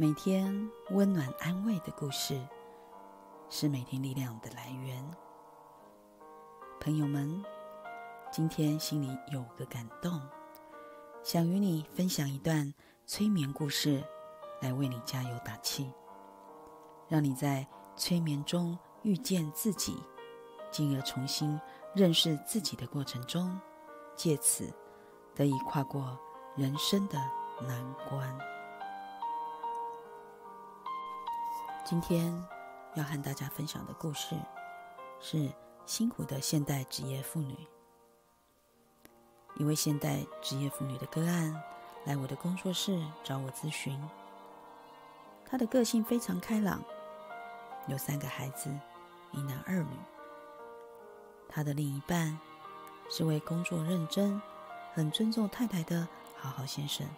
每天温暖安慰的故事，是每天力量的来源。朋友们，今天心里有个感动，想与你分享一段催眠故事，来为你加油打气，让你在催眠中遇见自己，进而重新认识自己的过程中，借此得以跨过人生的难关。今天要和大家分享的故事是辛苦的现代职业妇女。一位现代职业妇女的个案来我的工作室找我咨询。她的个性非常开朗，有三个孩子，一男二女。她的另一半是位工作认真、很尊重太太的好好先生。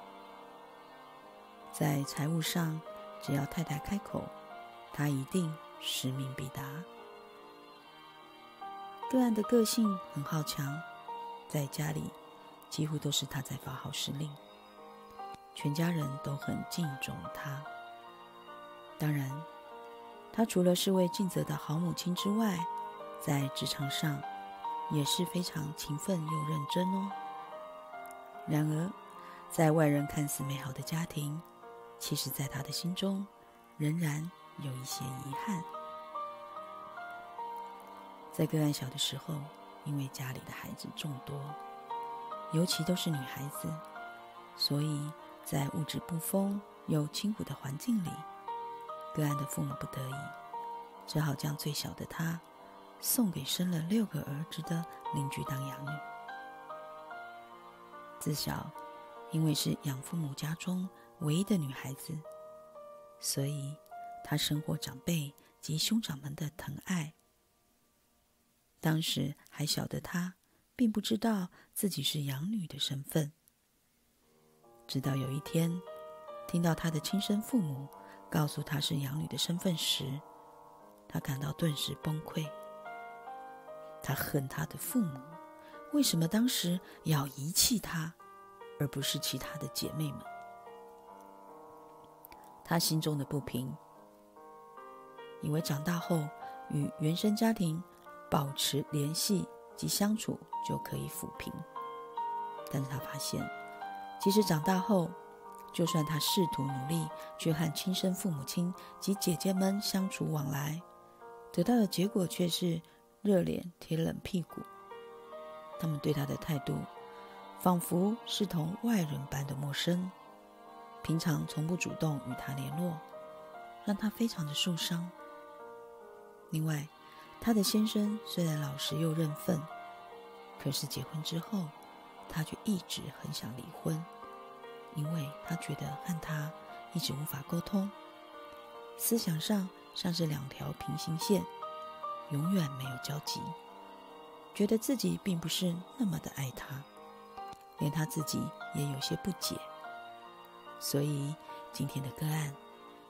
在财务上，只要太太开口。他一定使命必达。个案的个性很好强，在家里几乎都是他在发号施令，全家人都很敬重他。当然，他除了是位尽责的好母亲之外，在职场上也是非常勤奋又认真哦。然而，在外人看似美好的家庭，其实在他的心中仍然。有一些遗憾，在个案小的时候，因为家里的孩子众多，尤其都是女孩子，所以在物质不丰又清苦的环境里，个案的父母不得已，只好将最小的她送给生了六个儿子的邻居当养女。自小，因为是养父母家中唯一的女孩子，所以。他深获长辈及兄长们的疼爱。当时还小的他，并不知道自己是养女的身份。直到有一天，听到他的亲生父母告诉他是养女的身份时，他感到顿时崩溃。他恨他的父母，为什么当时要遗弃他，而不是其他的姐妹们？他心中的不平。以为长大后与原生家庭保持联系及相处就可以抚平，但是他发现，即使长大后，就算他试图努力去和亲生父母亲及姐姐们相处往来，得到的结果却是热脸贴冷屁股。他们对他的态度，仿佛是同外人般的陌生，平常从不主动与他联络，让他非常的受伤。另外，他的先生虽然老实又认份，可是结婚之后，他却一直很想离婚，因为他觉得和他一直无法沟通，思想上像是两条平行线，永远没有交集，觉得自己并不是那么的爱他，连他自己也有些不解。所以今天的个案，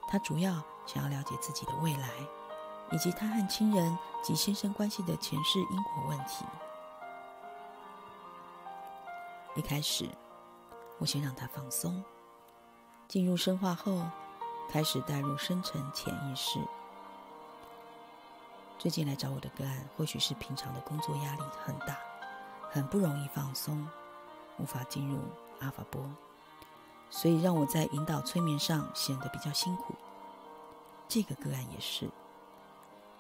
他主要想要了解自己的未来。以及他和亲人及先生关系的前世因果问题。一开始，我先让他放松，进入深化后，开始带入深层潜意识。最近来找我的个案，或许是平常的工作压力很大，很不容易放松，无法进入阿法波，所以让我在引导催眠上显得比较辛苦。这个个案也是。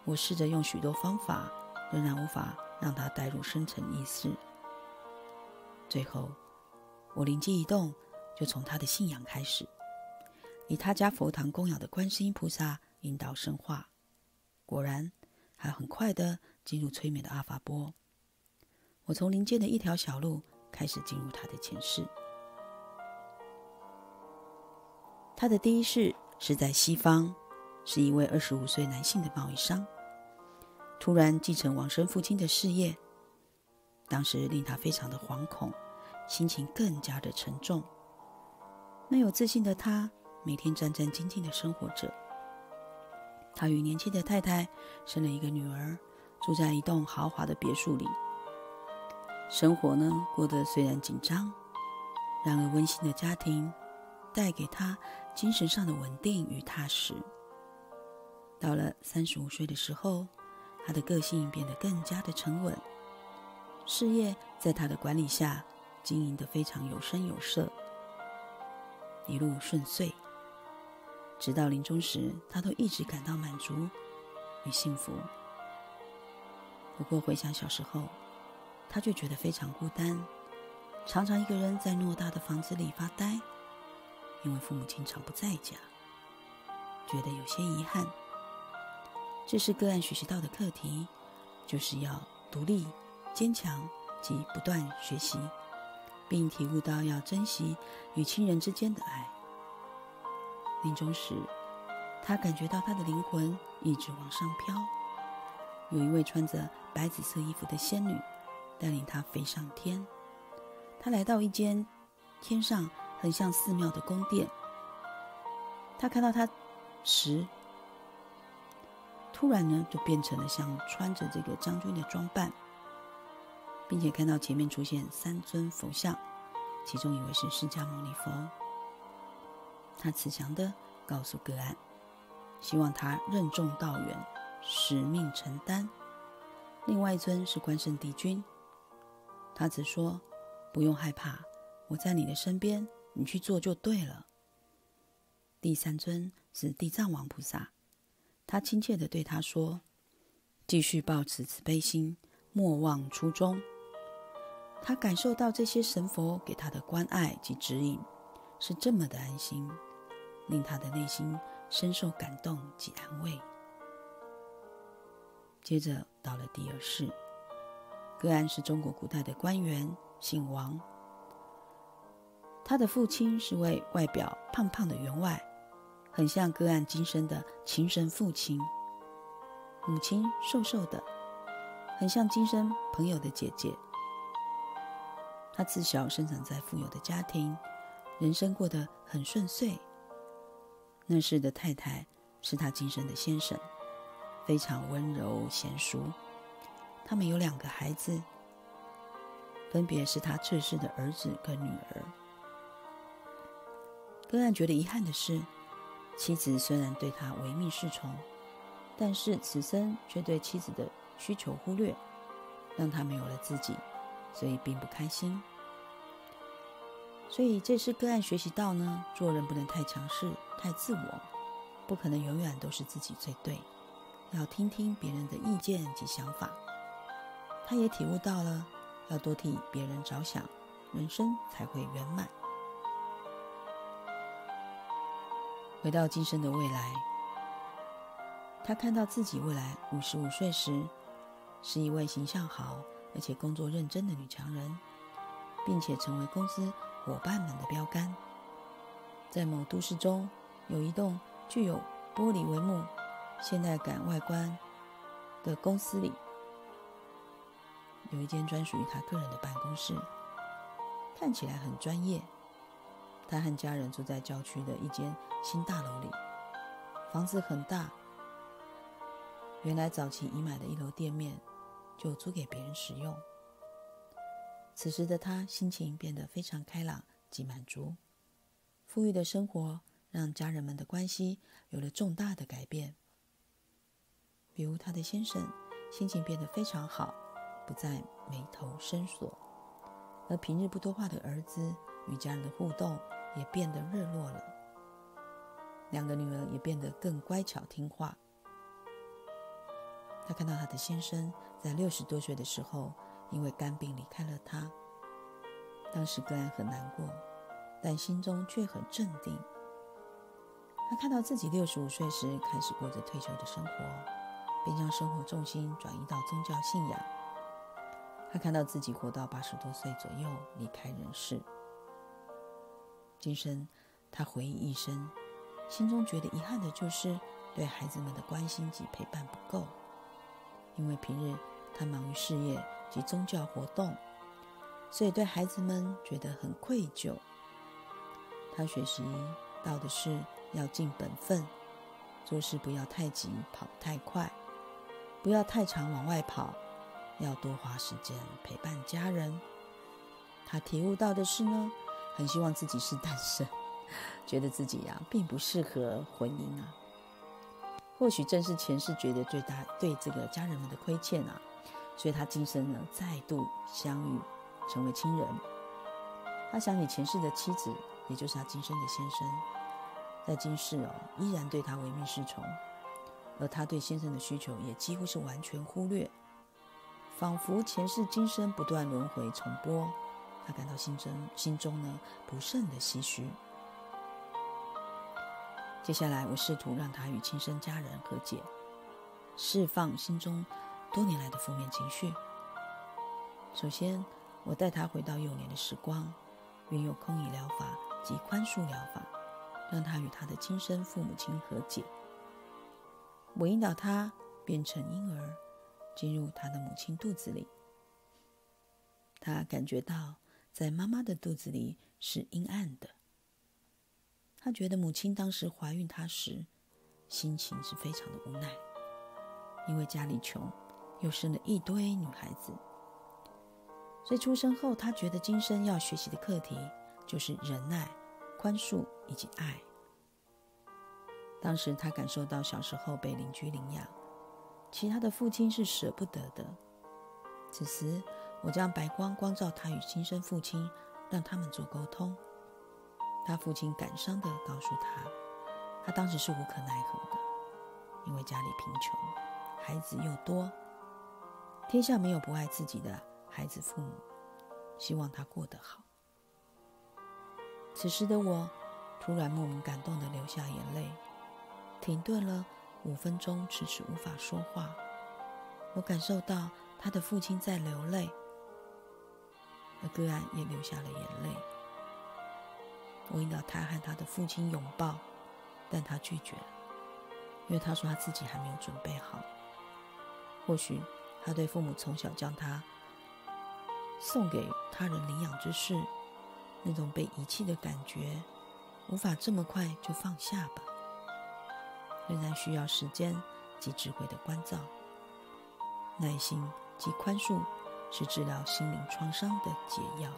我试着用许多方法，仍然无法让他带入深层意识。最后，我灵机一动，就从他的信仰开始，以他家佛堂供养的观世音菩萨引导深化。果然，还很快的进入催眠的阿法波。我从林间的一条小路开始进入他的前世。他的第一世是在西方，是一位二十五岁男性的贸易商。突然继承亡生父亲的事业，当时令他非常的惶恐，心情更加的沉重。没有自信的他，每天战战兢兢的生活着。他与年轻的太太生了一个女儿，住在一栋豪华的别墅里。生活呢，过得虽然紧张，然而温馨的家庭带给他精神上的稳定与踏实。到了三十五岁的时候，他的个性变得更加的沉稳，事业在他的管理下经营得非常有声有色，一路顺遂。直到临终时，他都一直感到满足与幸福。不过回想小时候，他却觉得非常孤单，常常一个人在偌大的房子里发呆，因为父母经常不在家，觉得有些遗憾。这是个案学习到的课题，就是要独立、坚强及不断学习，并体悟到要珍惜与亲人之间的爱。临终时，他感觉到他的灵魂一直往上飘，有一位穿着白紫色衣服的仙女带领他飞上天。他来到一间天上很像寺庙的宫殿，他看到他时。突然呢，就变成了像穿着这个将军的装扮，并且看到前面出现三尊佛像，其中一位是释迦牟尼佛。他慈祥的告诉个案，希望他任重道远，使命承担。另外一尊是关圣帝君，他只说不用害怕，我在你的身边，你去做就对了。第三尊是地藏王菩萨。他亲切地对他说：“继续保持慈悲心，莫忘初衷。”他感受到这些神佛给他的关爱及指引，是这么的安心，令他的内心深受感动及安慰。接着到了第二世，个案是中国古代的官员，姓王。他的父亲是位外表胖胖的员外。很像个案今生的情神父亲，母亲瘦瘦的，很像今生朋友的姐姐。他自小生长在富有的家庭，人生过得很顺遂。那时的太太是他今生的先生，非常温柔贤淑。他们有两个孩子，分别是他去世的儿子跟女儿。个案觉得遗憾的是。妻子虽然对他唯命是从，但是此生却对妻子的需求忽略，让他没有了自己，所以并不开心。所以这是个案学习到呢，做人不能太强势、太自我，不可能永远都是自己最对，要听听别人的意见及想法。他也体悟到了，要多替别人着想，人生才会圆满。回到今生的未来，他看到自己未来五十五岁时，是一位形象好而且工作认真的女强人，并且成为公司伙伴们的标杆。在某都市中，有一栋具有玻璃帷幕、现代感外观的公司里，有一间专属于他个人的办公室，看起来很专业。他和家人住在郊区的一间新大楼里，房子很大。原来早期已买的一楼店面就租给别人使用。此时的他心情变得非常开朗及满足，富裕的生活让家人们的关系有了重大的改变。比如他的先生心情变得非常好，不再眉头深锁，而平日不多话的儿子与家人的互动。也变得日落了，两个女儿也变得更乖巧听话。他看到他的先生在六十多岁的时候因为肝病离开了他，当时个案很难过，但心中却很镇定。他看到自己六十五岁时开始过着退休的生活，并将生活重心转移到宗教信仰。他看到自己活到八十多岁左右离开人世。今生，他回忆一生，心中觉得遗憾的就是对孩子们的关心及陪伴不够。因为平日他忙于事业及宗教活动，所以对孩子们觉得很愧疚。他学习到的是要尽本分，做事不要太急，跑太快，不要太常往外跑，要多花时间陪伴家人。他体悟到的是呢。很希望自己是单身，觉得自己呀并不适合婚姻啊。或许正是前世觉得对他对这个家人们的亏欠啊，所以他今生呢再度相遇，成为亲人。他想起前世的妻子，也就是他今生的先生，在今世哦依然对他唯命是从，而他对先生的需求也几乎是完全忽略，仿佛前世今生不断轮回重播。他感到心中心中呢不甚的唏嘘。接下来，我试图让他与亲生家人和解，释放心中多年来的负面情绪。首先，我带他回到幼年的时光，运用空椅疗法及宽恕疗法，让他与他的亲生父母亲和解。我引导他变成婴儿，进入他的母亲肚子里。他感觉到在妈妈的肚子里是阴暗的。他觉得母亲当时怀孕他时，心情是非常的无奈，因为家里穷，又生了一堆女孩子，所以出生后，他觉得今生要学习的课题就是忍耐、宽恕以及爱。当时他感受到小时候被邻居领养，其他的父亲是舍不得的。此时，我将白光光照他与亲生父亲，让他们做沟通。他父亲感伤地告诉他，他当时是无可奈何的，因为家里贫穷，孩子又多，天下没有不爱自己的孩子父母，希望他过得好。此时的我，突然莫名感动地流下眼泪，停顿了五分钟，迟迟无法说话。我感受到他的父亲在流泪，而个案也流下了眼泪。我引导他和他的父亲拥抱，但他拒绝了，因为他说他自己还没有准备好。或许他对父母从小将他送给他人领养之事，那种被遗弃的感觉，无法这么快就放下吧，仍然需要时间及智慧的关照。耐心及宽恕是治疗心灵创伤的解药。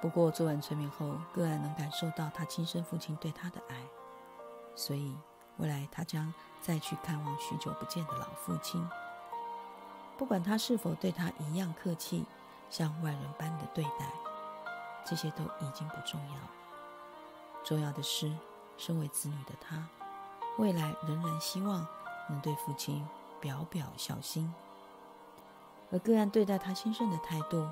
不过做完催眠后，个案能感受到他亲生父亲对他的爱，所以未来他将再去看望许久不见的老父亲。不管他是否对他一样客气，像外人般的对待，这些都已经不重要。重要的是，身为子女的他，未来仍然希望能对父亲表表孝心。而个案对待他先生的态度，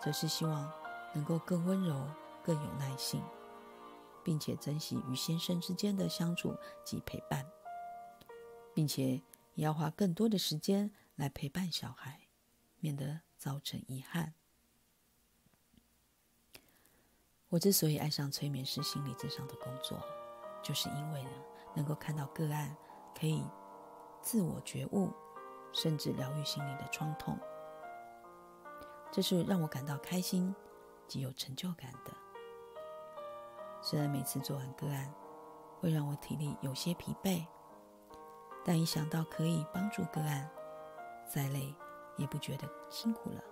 则是希望。能够更温柔、更有耐性，并且珍惜与先生之间的相处及陪伴，并且也要花更多的时间来陪伴小孩，免得造成遗憾。我之所以爱上催眠师心理智商的工作，就是因为，能够看到个案可以自我觉悟，甚至疗愈心灵的创痛，这是让我感到开心。及有成就感的。虽然每次做完个案，会让我体力有些疲惫，但一想到可以帮助个案，再累也不觉得辛苦了。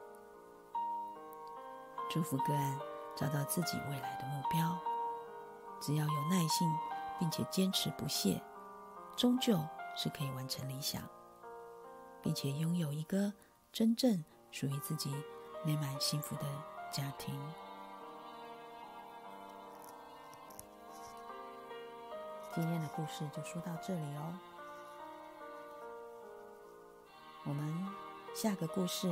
祝福个案找到自己未来的目标，只要有耐性，并且坚持不懈，终究是可以完成理想，并且拥有一个真正属于自己美满幸福的。家庭，今天的故事就说到这里哦。我们下个故事，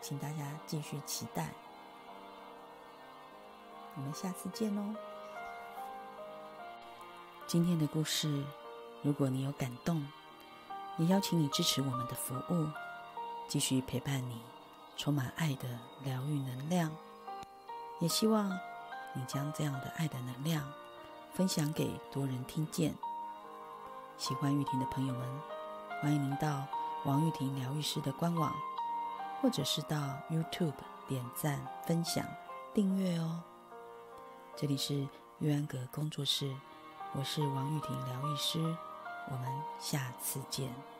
请大家继续期待。我们下次见喽！今天的故事，如果你有感动，也邀请你支持我们的服务，继续陪伴你。充满爱的疗愈能量，也希望你将这样的爱的能量分享给多人听见。喜欢玉婷的朋友们，欢迎您到王玉婷疗愈师的官网，或者是到 YouTube 点赞、分享、订阅哦。这里是玉安阁工作室，我是王玉婷疗愈师，我们下次见。